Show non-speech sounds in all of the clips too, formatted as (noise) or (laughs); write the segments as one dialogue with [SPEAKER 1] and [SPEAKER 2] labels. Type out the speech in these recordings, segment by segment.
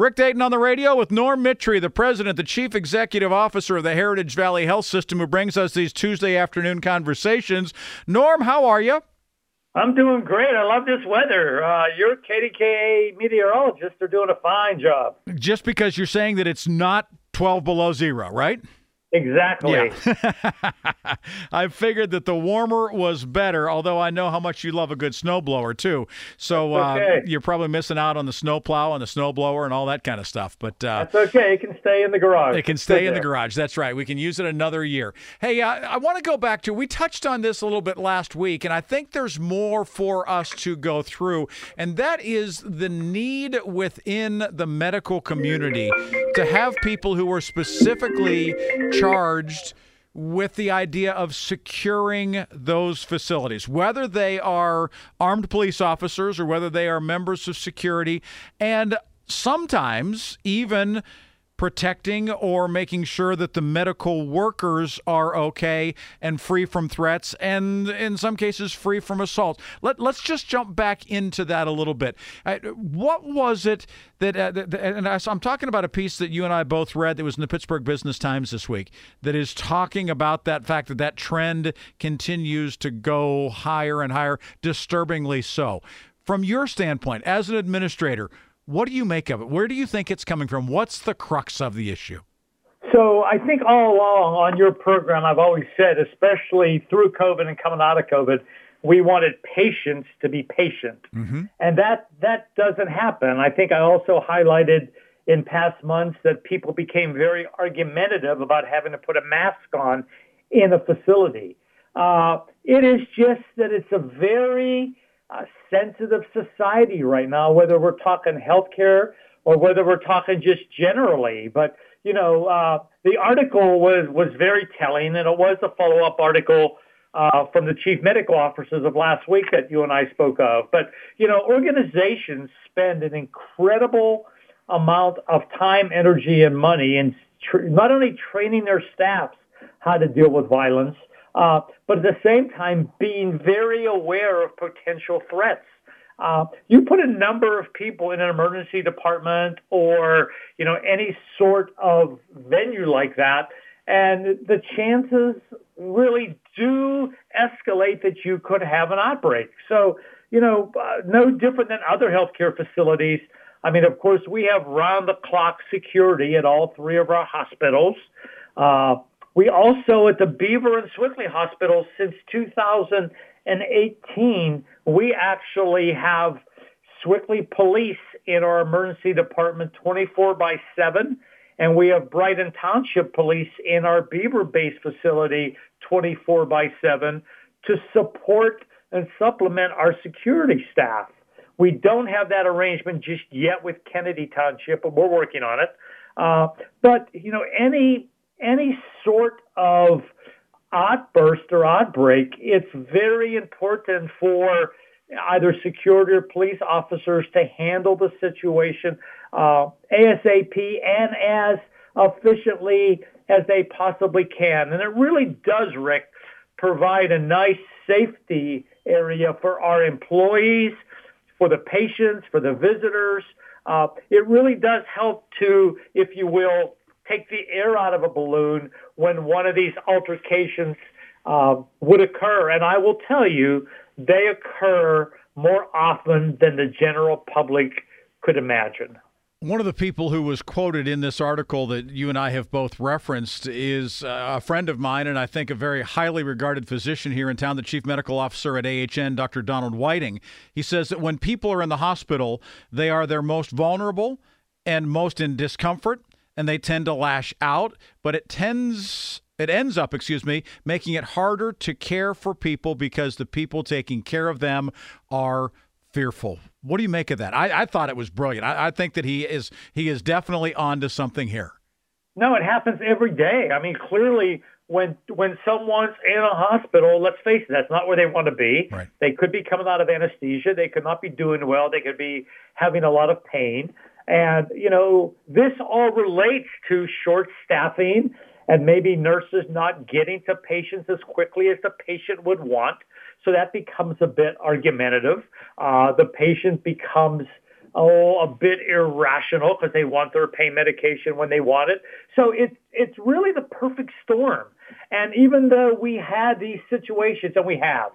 [SPEAKER 1] Rick Dayton on the radio with Norm Mitry, the president, the chief executive officer of the Heritage Valley Health System, who brings us these Tuesday afternoon conversations. Norm, how are you?
[SPEAKER 2] I'm doing great. I love this weather. Uh, your KDKA meteorologists are doing a fine job.
[SPEAKER 1] Just because you're saying that it's not 12 below zero, right?
[SPEAKER 2] Exactly.
[SPEAKER 1] Yeah. (laughs) I figured that the warmer was better, although I know how much you love a good snowblower too. So uh,
[SPEAKER 2] okay.
[SPEAKER 1] uh, you're probably missing out on the snowplow and the snowblower and all that kind of stuff. But
[SPEAKER 2] uh, that's okay. It can stay in the garage.
[SPEAKER 1] It can stay in the garage. That's right. We can use it another year. Hey, uh, I want to go back to. We touched on this a little bit last week, and I think there's more for us to go through, and that is the need within the medical community to have people who are specifically charged with the idea of securing those facilities, whether they are armed police officers or whether they are members of security, and sometimes even protecting or making sure that the medical workers are okay and free from threats and in some cases free from assault. Let, let's just jump back into that a little bit. What was it that, uh, that and I'm talking about a piece that you and I both read that was in the Pittsburgh Business Times this week that is talking about that fact that that trend continues to go higher and higher, disturbingly so. From your standpoint as an administrator, what do you make of it? Where do you think it's coming from? What's the crux of the issue?
[SPEAKER 2] So I think all along on your program, I've always said, especially through COVID and coming out of COVID, we wanted patients to be patient. Mm-hmm. And that, that doesn't happen. I think I also highlighted in past months that people became very argumentative about having to put a mask on in a facility. Uh, it is just that it's a very uh, sensitive society right now, whether we're talking healthcare or whether we're talking just generally. But you know, uh, the article was was very telling, and it was a follow up article uh, from the chief medical officers of last week that you and I spoke of. But you know, organizations spend an incredible amount of time, energy, and money in tr- not only training their staffs how to deal with violence, uh, but at the same time being very aware of potential threats. Uh, you put a number of people in an emergency department or you know any sort of venue like that, and the chances really do escalate that you could have an outbreak. So you know, uh, no different than other healthcare facilities. I mean, of course, we have round-the-clock security at all three of our hospitals. Uh, we also, at the Beaver and Sewickley Hospital, since 2018, we actually have Sewickley Police in our emergency department 24 by 7, and we have Brighton Township Police in our Beaver base facility 24 by 7 to support and supplement our security staff. We don't have that arrangement just yet with Kennedy Township, but we're working on it. Uh, but you know, any any sort of outburst or outbreak, it's very important for either security or police officers to handle the situation uh, ASAP and as efficiently as they possibly can. And it really does, Rick, provide a nice safety area for our employees, for the patients, for the visitors. Uh, it really does help to, if you will, take the air out of a balloon when one of these altercations uh, would occur. And I will tell you, they occur more often than the general public could imagine.
[SPEAKER 1] One of the people who was quoted in this article that you and I have both referenced is uh, a friend of mine, and I think a very highly regarded physician here in town, the chief medical officer at AHN, Dr. Donald Whiting. He says that when people are in the hospital, they are their most vulnerable and most in discomfort and they tend to lash out, but it tends it ends up, excuse me, making it harder to care for people because the people taking care of them are fearful. What do you make of that? I, I thought it was brilliant. I, I think that he is he is definitely on to something here.
[SPEAKER 2] No, it happens every day. I mean, clearly, when when someone's in a hospital, let's face it, that's not where they want to be.
[SPEAKER 1] Right.
[SPEAKER 2] They could be coming out of anesthesia. They could not be doing well. They could be having a lot of pain. And, you know, this all relates to short staffing and maybe nurses not getting to patients as quickly as the patient would want. So that becomes a bit argumentative. Uh, the patient becomes oh, a bit irrational because they want their pain medication when they want it. So it's it's really the perfect storm. And even though we had these situations, and we have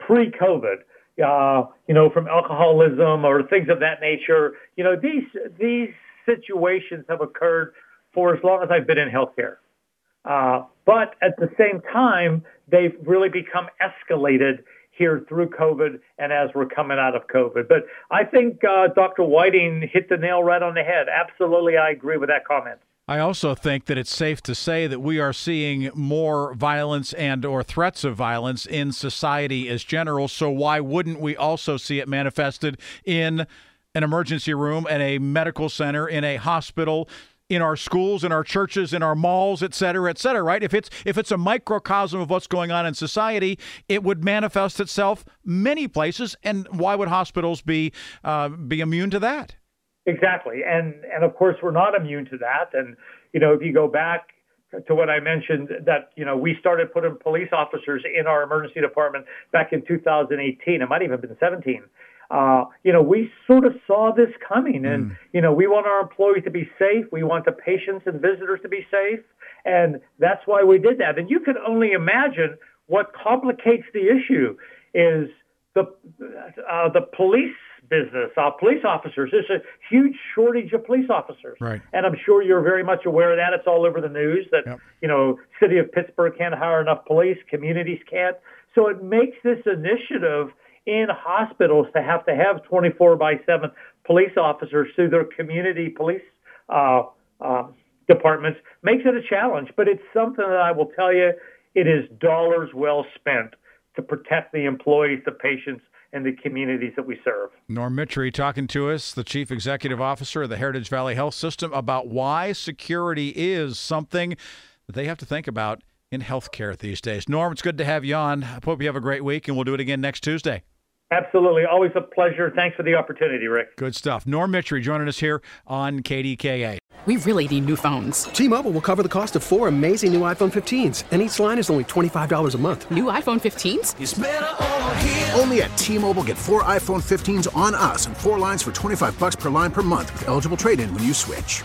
[SPEAKER 2] pre-COVID, uh, you know, from alcoholism or things of that nature, you know, these these situations have occurred for as long as I've been in healthcare. Uh, but at the same time, they've really become escalated here through COVID and as we're coming out of COVID. But I think uh, Dr. Whiting hit the nail right on the head. Absolutely, I agree with that comment.
[SPEAKER 1] I also think that it's safe to say that we are seeing more violence and or threats of violence in society as general. So why wouldn't we also see it manifested in an emergency room, and a medical center, in a hospital? in our schools, in our churches, in our malls, et cetera, et cetera, right? If it's if it's a microcosm of what's going on in society, it would manifest itself many places. And why would hospitals be uh, be immune to that?
[SPEAKER 2] Exactly, and and of course we're not immune to that. And you know, if you go back to what I mentioned, that you know we started putting police officers in our emergency department back in 2018. It might even have been 17 uh, you know, we sort of saw this coming and, mm. you know, we want our employees to be safe. We want the patients and visitors to be safe. And that's why we did that. And you can only imagine what complicates the issue is the, uh, the police business, uh, police officers. There's a huge shortage of police officers.
[SPEAKER 1] Right.
[SPEAKER 2] And I'm sure you're very much aware of that. It's all over the news that,
[SPEAKER 1] yep.
[SPEAKER 2] you know, city of Pittsburgh can't hire enough police, communities can't. So it makes this initiative in hospitals to have to have 24 by 7 police officers through their community police uh, uh, departments makes it a challenge. But it's something that I will tell you, it is dollars well spent to protect the employees, the patients, and the communities that we serve.
[SPEAKER 1] Norm Mitry talking to us, the Chief Executive Officer of the Heritage Valley Health System, about why security is something that they have to think about in healthcare these days. Norm, it's good to have you on. I hope you have a great week, and we'll do it again next Tuesday.
[SPEAKER 2] Absolutely. Always a pleasure. Thanks for the opportunity, Rick.
[SPEAKER 1] Good stuff. Norm Mitry joining us here on KDKA.
[SPEAKER 3] We really need new phones.
[SPEAKER 4] T Mobile will cover the cost of four amazing new iPhone 15s, and each line is only $25 a month.
[SPEAKER 3] New iPhone 15s?
[SPEAKER 5] Only at T Mobile get four iPhone 15s on us and four lines for 25 bucks per line per month with eligible trade in when you switch.